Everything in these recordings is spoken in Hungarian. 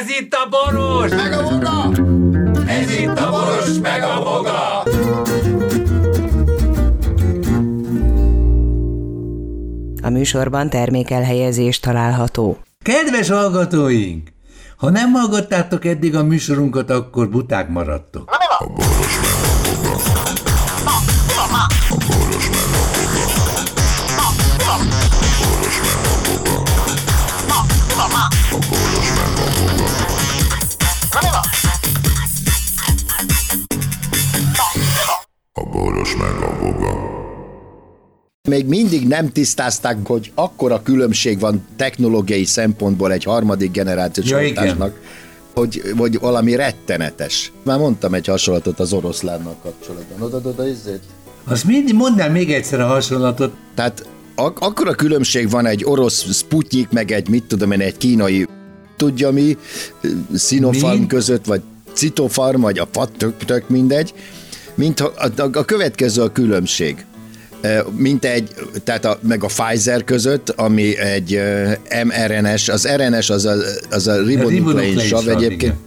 Ez itt a boros! Meg a voga! Ez itt a boros, meg a boga! A műsorban termékelhelyezés található. Kedves hallgatóink! Ha nem hallgattátok eddig a műsorunkat, akkor buták maradtok. Még mindig nem tisztázták, hogy akkora különbség van technológiai szempontból egy harmadik generációs Ja, oltásnak, hogy, hogy valami rettenetes. Már mondtam egy hasonlatot az oroszlánnal kapcsolatban. Oda, oda, izzét. Azt mindig mondd el még egyszer a hasonlatot. Tehát ak- akkora különbség van egy orosz Sputnik, meg egy, mit tudom én, egy kínai, tudja mi, Sinopharm Mi? között, vagy Citofarm, vagy a fat, tök, tök mindegy, mint a, a, a következő a különbség. Mint egy, tehát a, meg a Pfizer között, ami egy mRNS, az RNS az a, az a ribonuklei ribonuklei sav sav, egyébként, igen.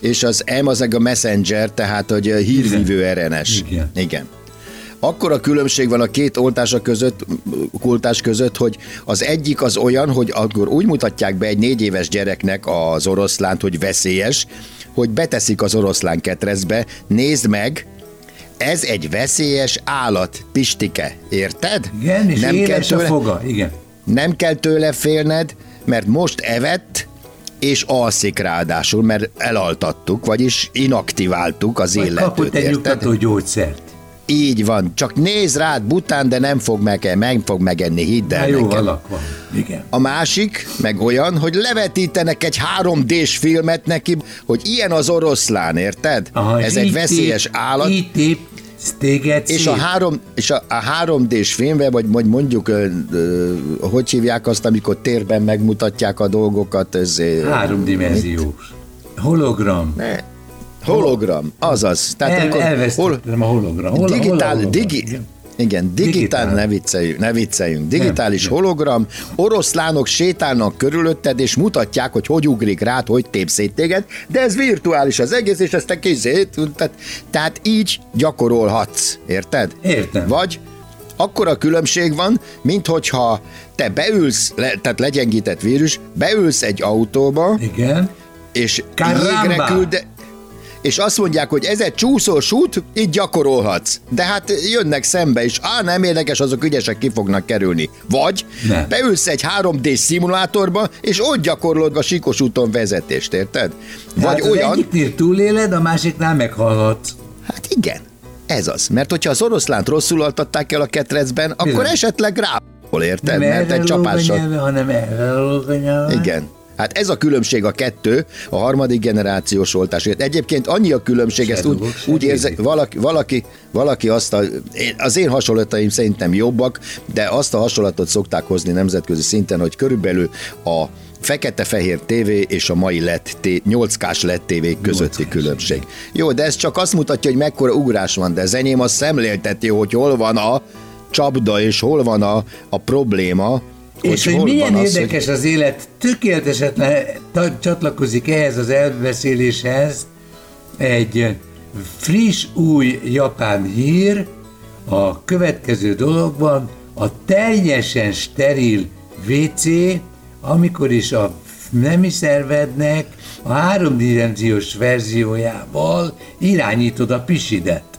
és az M az meg a messenger, tehát hogy a hírvívő RNS. Igen. Igen. Akkor a különbség van a két oltása között, oltás között, hogy az egyik az olyan, hogy akkor úgy mutatják be egy négy éves gyereknek az oroszlánt, hogy veszélyes, hogy beteszik az oroszlán ketrezbe, nézd meg, ez egy veszélyes állat, Pistike, érted? Igen, és nem kell, éles a tőle, foga. Igen. nem kell tőle félned, mert most evett, és alszik ráadásul, mert elaltattuk, vagyis inaktiváltuk az Vagy életőt, kapott egy nyugtató gyógyszert. Így van, csak néz rád bután, de nem fog meg, meg fog megenni, hidd el Hát jó nekem. Igen. A másik, meg olyan, hogy levetítenek egy 3D-s filmet neki, hogy ilyen az oroszlán, érted? Aha, Ez egy veszélyes állat. Tép téged És a, három, és a, a 3D-s filmben, vagy, vagy mondjuk, ö, ö, hogy hívják azt, amikor térben megmutatják a dolgokat, ez... ö, Háromdimenziós. Hologram. Ne, hologram, azaz. Tehát El, amikor elvesztettem a hologram. Hol, digitál, hol a hologram? digi, Igen. digitál, Digitál. ne vicceljünk, ne vicceljünk. Digitális Nem, hologram, oroszlánok sétálnak körülötted, és mutatják, hogy hogy ugrik rád, hogy tép szét téged, de ez virtuális az egész, és ezt te kizét, tehát, tehát így gyakorolhatsz, érted? Értem. Vagy akkor a különbség van, mint hogyha te beülsz, le, tehát legyengített vírus, beülsz egy autóba, Igen. és Caramba! jégre külde, és azt mondják, hogy ez egy csúszós út, így gyakorolhatsz. De hát jönnek szembe, és á, nem érdekes, azok ügyesek ki fognak kerülni. Vagy Nem. beülsz egy 3D szimulátorba, és ott gyakorlod a síkos úton vezetést, érted? Vagy az olyan... egyiknél túléled, a másiknál meghalhatsz. Hát igen, ez az. Mert hogyha az oroszlánt rosszul altatták el a ketrecben, akkor Bizony. esetleg rá érted? Nem Mert egy csapással... nyelve, hanem erre a. Igen. Hát ez a különbség a kettő, a harmadik generációs oltás. Egyébként annyi a különbség, ezt úgy, úgy érzi, valaki, valaki, valaki azt a, az én hasonlataim szerintem jobbak, de azt a hasonlatot szokták hozni nemzetközi szinten, hogy körülbelül a fekete-fehér TV és a mai LED, 8K-s LED TV közötti különbség. Jó, de ez csak azt mutatja, hogy mekkora ugrás van, de az enyém azt szemlélteti, hogy hol van a csapda, és hol van a, a probléma, És hogy hol milyen az, érdekes az élet, tökéletesen csatlakozik ehhez az elbeszéléshez egy friss, új japán hír a következő dologban, a teljesen steril WC, amikor is a nemi szervednek a háromdimenziós verziójával irányítod a pisidet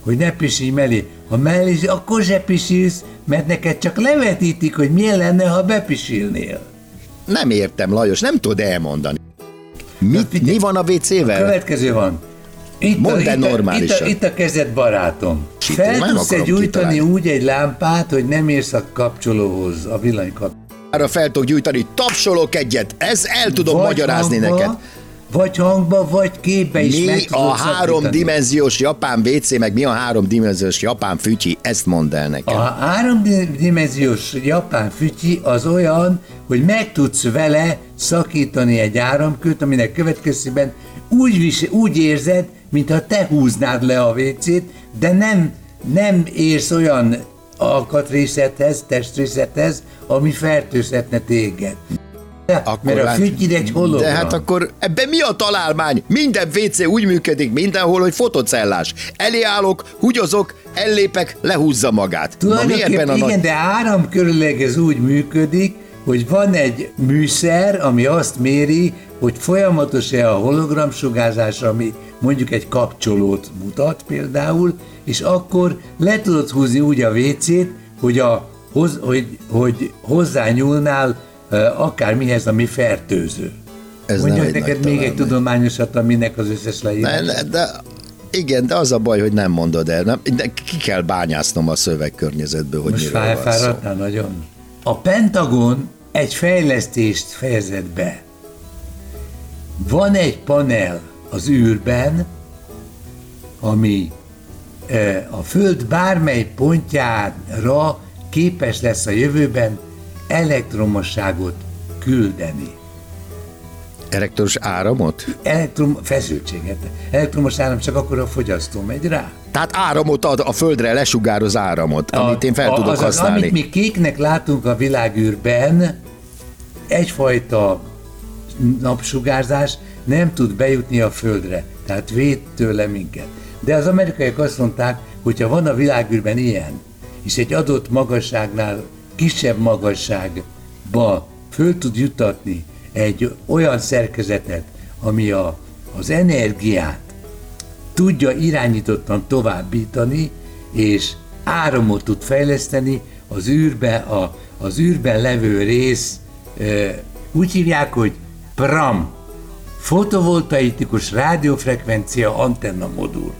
hogy ne pisilj mellé. Ha mellé, akkor se pisilsz, mert neked csak levetítik, hogy milyen lenne, ha bepisilnél. Nem értem, Lajos, nem tudod elmondani. Mi, figyelj, mi van a A WC-vel? következő van. Itt Mondd el itt, a, itt, normálisan. a, itt a kezed, barátom. Sító, Fel tudsz gyújtani úgy egy lámpát, hogy nem érsz a kapcsolóhoz, a villanykap. Arra fel tudok gyújtani, tapsolok egyet, ez el tudom magyarázni hangba, neked. Vagy hangba, vagy képbe is Mi a háromdimenziós japán WC, meg mi a háromdimenziós japán fütyi, ezt mondd el nekem. A háromdimenziós japán fütyi az olyan, hogy meg tudsz vele szakítani egy áramkőt, aminek következtében úgy, vis, úgy érzed, mintha te húznád le a WC-t, de nem, nem érsz olyan alkatrészethez, testrészethez, ami fertőzhetne téged. Akkor mert a fütyid egy hologram. De hát akkor ebben mi a találmány? Minden WC úgy működik mindenhol, hogy fotocellás. Elé állok, húgyozok, ellépek, lehúzza magát. Na, mi ebben a igen, nagy... de áramkörüleg ez úgy működik, hogy van egy műszer, ami azt méri, hogy folyamatos-e a hologramsugárzás, ami mondjuk egy kapcsolót mutat például, és akkor le tudod húzni úgy a WC-t, hogy, a, hoz, hogy, hogy hozzányúlnál akármihez, ami fertőző. Ez Mondja neked még egy tudományosat, aminek az összes leírás. De, de, igen, de az a baj, hogy nem mondod el. Nem, de ki kell bányásznom a szövegkörnyezetből, hogy Most felfáradtál nagyon. A Pentagon egy fejlesztést fejezett be. Van egy panel az űrben, ami a Föld bármely pontjára képes lesz a jövőben elektromosságot küldeni. Elektromos áramot? Elektrom, feszültséget. Elektromos áram csak akkor a fogyasztó megy rá. Tehát áramot ad a földre, lesugároz áramot, a, amit én fel a, tudok az, használni. Amit mi kéknek látunk a világűrben, egyfajta napsugárzás nem tud bejutni a földre, tehát véd tőle minket. De az amerikaiak azt mondták, hogyha van a világűrben ilyen, és egy adott magasságnál kisebb magasságba föl tud jutatni egy olyan szerkezetet, ami a, az energiát tudja irányítottan továbbítani, és áramot tud fejleszteni, az űrbe, a, az űrben levő rész úgy hívják, hogy PRAM, fotovoltaikus rádiófrekvencia antenna modul,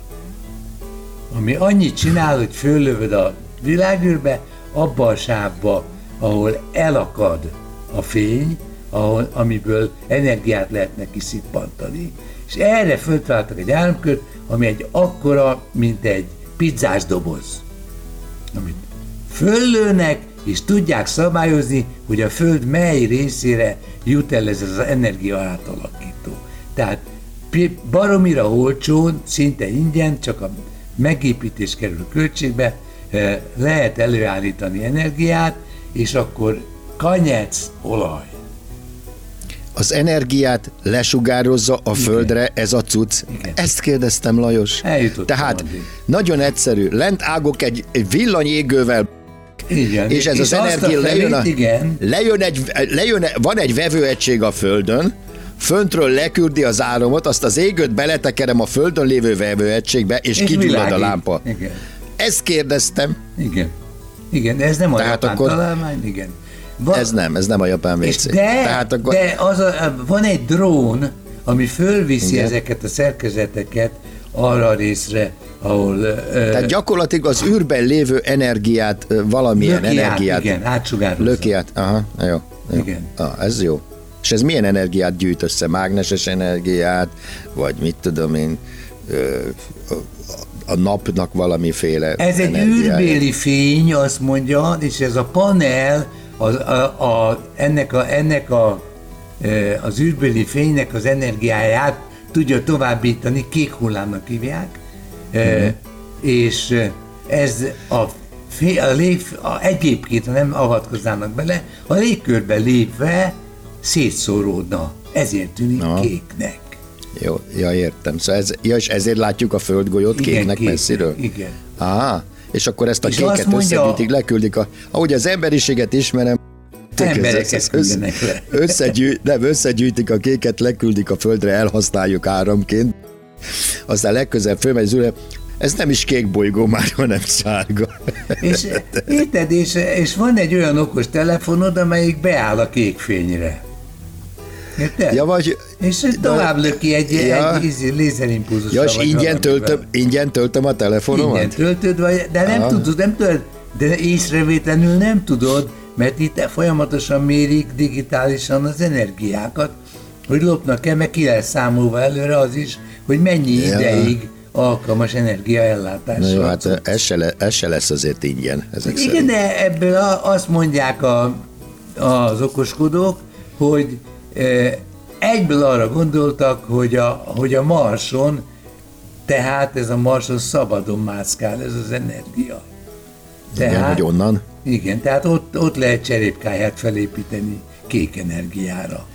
ami annyit csinál, hogy föllövöd a világűrbe, abba a sávba, ahol elakad a fény, ahol, amiből energiát lehetne kiszippantani. És erre föltaláltak egy államkört, ami egy akkora, mint egy pizzás doboz, amit föllőnek, és tudják szabályozni, hogy a Föld mely részére jut el ez az energia átalakító. Tehát baromira olcsón, szinte ingyen, csak a megépítés kerül költségbe, eh, lehet előállítani energiát, és akkor kanyec olaj. Az energiát lesugározza a Igen. földre ez a cucc? Igen. Ezt kérdeztem, Lajos. Tehát addig. nagyon egyszerű. Lent ágok egy, egy villanyégővel igen. És ez és az energia lejön, a, igen. lejön, egy, lejön, van egy vevőegység a Földön, föntről leküldi az áramot, azt az égőt beletekerem a Földön lévő vevőegységbe, és, és kigyullad a lámpa. Igen. Ezt kérdeztem. Igen. Igen, ez nem a Tehát japán akkor... találmány, igen. Va, ez nem, ez nem a japán WC. De, Tehát akkor... de az a, van egy drón, ami fölviszi Igen. ezeket a szerkezeteket arra a részre, ahol... Tehát gyakorlatilag az űrben lévő energiát, valamilyen löki energiát... Át, igen, átsugározza. Löki át, aha, jó. jó. Igen. Ah, ez jó. És ez milyen energiát gyűjt össze? Mágneses energiát, vagy mit tudom én, a napnak valamiféle Ez egy űrbéli fény, azt mondja, és ez a panel az, a, a, ennek, a, ennek a, az űrbéli fénynek az energiáját tudja továbbítani, kék hullámnak hívják, mm-hmm. és ez a, a, lég, a egyébként, ha nem avatkoznának bele, a légkörbe lépve szétszóródna. Ezért tűnik Aha. kéknek. Jó, ja, értem. Szóval ez, ja, és ezért látjuk a földgolyót igen, kéknek kék, messziről? Igen. Aha, és akkor ezt a és kéket mondja, összegyűjtik, leküldik. A, ahogy az emberiséget ismerem, Embereket küldenek le. Összegyű, nem, összegyűjtik a kéket, leküldik a földre, elhasználjuk áramként. Aztán legközelebb fölmegy Züle, ez nem is kék bolygó már, hanem sárga. És érted, és, és van egy olyan okos telefonod, amelyik beáll a kék fényre. Érted? Ja, vagy, és tovább löki egy, ja, egy lézerimpulzus. Ja, és ingyen töltöm, ingyen töltöm a telefonomat? Ingyen töltöd, vagy, de nem Aha. tudod, nem tudod, de észrevétlenül nem tudod, mert itt folyamatosan mérik digitálisan az energiákat, hogy lopnak-e, meg ki lesz számolva előre az is, hogy mennyi ja. ideig alkalmas energiaellátásra. Na jó, hát ez se, le, ez se lesz azért ingyen. Ezek Igen, szerint. de ebből azt mondják a, az okoskodók, hogy e, egyből arra gondoltak, hogy a, hogy a Marson, tehát ez a Marson szabadon mászkál ez az energia. Tehát, Igen, hogy onnan? Igen, tehát ott, ott lehet cserépkáját felépíteni kék energiára.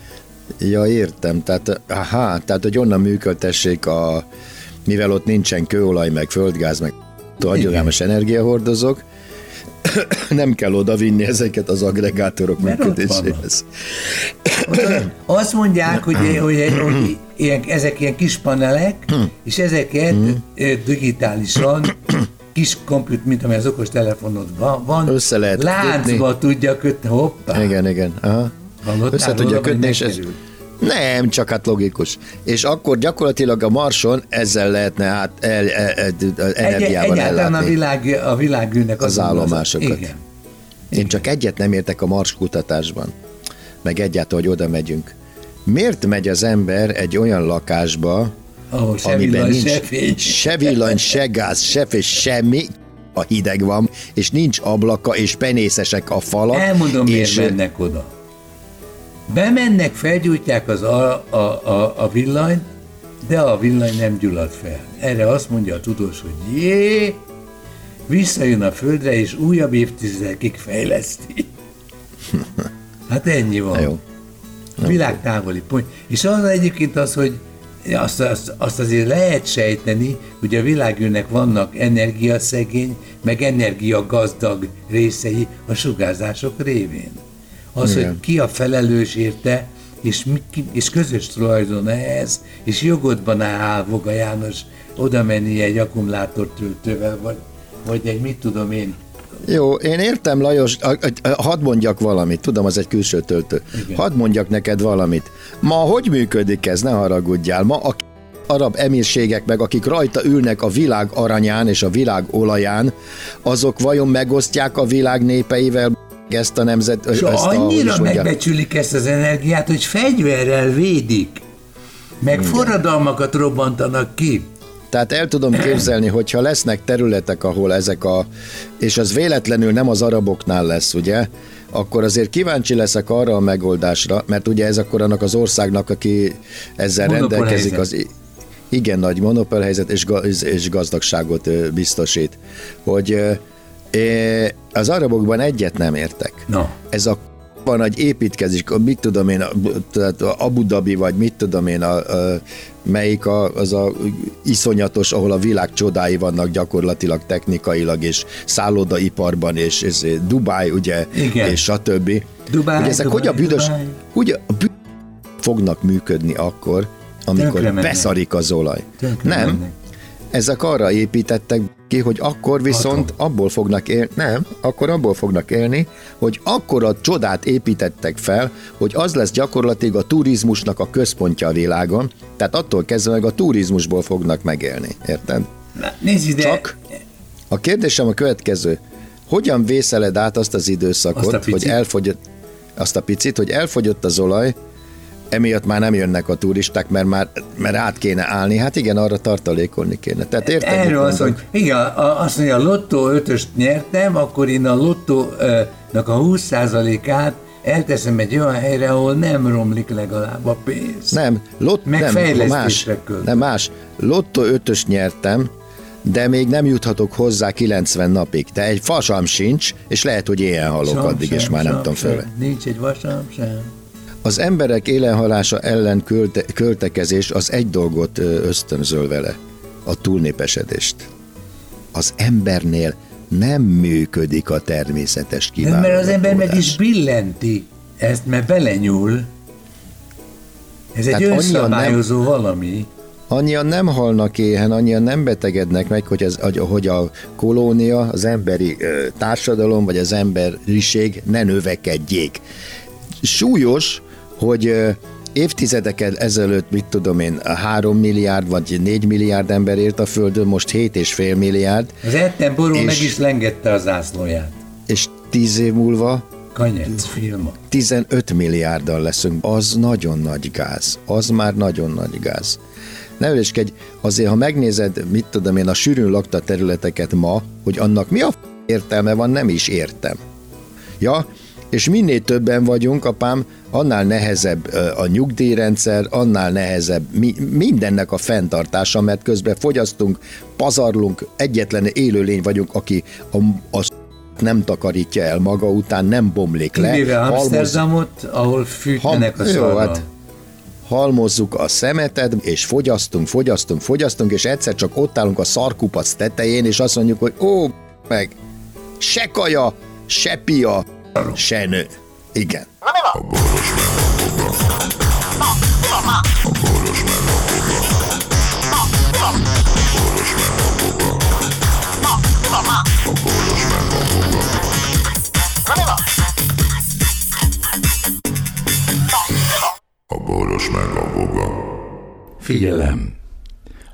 Ja, értem. Tehát, aha, tehát, hogy onnan működtessék a, mivel ott nincsen kőolaj, meg földgáz, meg hagyományos energiahordozók, nem kell oda vinni ezeket az agregátorok Mert működéséhez. Azt mondják, hogy, hogy, hogy ilyen, ezek ilyen kis panelek, és ezeket ö, digitálisan kis komput, mint amely az okos telefonodban van, Össze lehet láncba tudja kötni, hoppá. Igen, igen. Aha. Hallottál Össze tudja róla, kötni, és ez... Nem, csak hát logikus. És akkor gyakorlatilag a Marson ezzel lehetne át el, el, el, el, Egy, energiával a ellátni világ, a világűnek az azon állomásokat. Igen. Én csak egyet nem értek a Mars kutatásban, meg egyáltalán, hogy oda megyünk. Miért megy az ember egy olyan lakásba, Ahol se amiben villany, nincs se fény. se villany, se gáz, se fény, semmi, a hideg van, és nincs ablaka, és penészesek a falak. Elmondom, miért és mennek oda. Bemennek, felgyújtják az a, a, a, a villanyt, de a villany nem gyullad fel. Erre azt mondja a tudós, hogy jé, visszajön a földre, és újabb évtizedekig fejleszti. Hát ennyi van. Jó. Világ távoli pont. És az egyébként az, hogy azt, azt, azt azért lehet sejteni, hogy a világűrnek vannak energiaszegény, meg energiagazdag részei a sugárzások révén. Az, Igen. hogy ki a felelős érte, és, mi, és közös tulajdon ehhez, és jogodban áll Voga János oda menni egy akkumulátortöltővel, vagy, vagy egy mit tudom én, Jó, én értem, Lajos, a- a- a- hadd mondjak valamit, tudom, az egy külső töltő. Igen. Hadd mondjak neked valamit. Ma hogy működik ez, ne haragudjál. Ma a arab emírségek meg, akik rajta ülnek a világ aranyán és a világ olaján, azok vajon megosztják a világ népeivel ezt a nemzet... És ezt a, annyira mondjam, megbecsülik ezt az energiát, hogy fegyverrel védik, meg forradalmakat robbantanak ki. Tehát el tudom képzelni, hogyha lesznek területek, ahol ezek a, és az véletlenül nem az araboknál lesz, ugye, akkor azért kíváncsi leszek arra a megoldásra, mert ugye ez akkor annak az országnak, aki ezzel rendelkezik, helyzet. az igen nagy monopolhelyzet és, és gazdagságot biztosít. Hogy az arabokban egyet nem értek. Na. Ez a van egy építkezés, mit tudom én, tehát a Abu Dhabi, vagy mit tudom én, a, a, melyik a, az a iszonyatos, ahol a világ csodái vannak gyakorlatilag technikailag, és szállodaiparban, és, és Dubáj, ugye, Igen. és stb. Dubáj, hogy ezek Dubáj, hogy a büdös, Dubáj. hogy a bü- fognak működni akkor, amikor beszarik az olaj. Tönkre Nem, mennek. ezek arra építettek ki, hogy akkor viszont abból fognak élni, nem, akkor abból fognak élni, hogy akkor a csodát építettek fel, hogy az lesz gyakorlatilag a turizmusnak a központja a világon, tehát attól kezdve meg a turizmusból fognak megélni, érted? Na, nézd ide, Csak a kérdésem a következő, hogyan vészeled át azt az időszakot, Azt hogy elfogyott, azt a picit, hogy elfogyott az olaj, emiatt már nem jönnek a turisták, mert már mert át kéne állni. Hát igen, arra tartalékolni kéne. Tehát érted, mit erről az, hogy igen, azt mondja, a lottó ötöst nyertem, akkor én a lottónak a 20%-át elteszem egy olyan helyre, ahol nem romlik legalább a pénz. Nem, lot, Meg nem, más, költök. nem más. Lotto ötös nyertem, de még nem juthatok hozzá 90 napig. De egy fasam sincs, és lehet, hogy ilyen halok Sam addig, és sem, már nem sam tudom sem. föl. Nincs egy vasam sem. Az emberek élenhalása ellen költe, költekezés az egy dolgot ösztönzöl vele, a túlnépesedést. Az embernél nem működik a természetes kiváló. mert az ember meg is billenti ezt, mert belenyúl. Ez egy Tehát annyian önszabályozó valami. Annyian nem halnak éhen, annyian nem betegednek meg, hogy, az, hogy a kolónia, az emberi társadalom, vagy az emberiség ne növekedjék. Súlyos, hogy ö, évtizedekkel ezelőtt, mit tudom én, 3 milliárd vagy 4 milliárd ember élt a Földön, most 7,5 milliárd, Az Ettenború meg is lengette az zászlóját. és 10 év múlva Kanyec filma. 15 milliárddal leszünk, az nagyon nagy gáz. Az már nagyon nagy gáz. Ne üreskedj, azért ha megnézed, mit tudom én, a sűrűn lakta területeket ma, hogy annak mi a f- értelme van, nem is értem. Ja, és minél többen vagyunk, apám, annál nehezebb a nyugdíjrendszer, annál nehezebb mi, mindennek a fenntartása, mert közben fogyasztunk, pazarlunk, egyetlen élőlény vagyunk, aki a, a nem takarítja el maga után, nem bomlik le. Halmoz- Amsterdamot, ahol fűtenek a Ham- jó, szarra. hát halmozzuk a szemetet, és fogyasztunk, fogyasztunk, fogyasztunk, és egyszer csak ott állunk a szarkupac tetején, és azt mondjuk, hogy ó, meg, se kaja, se pia, se nő. Igen. A boros meg a boga. Figyelem!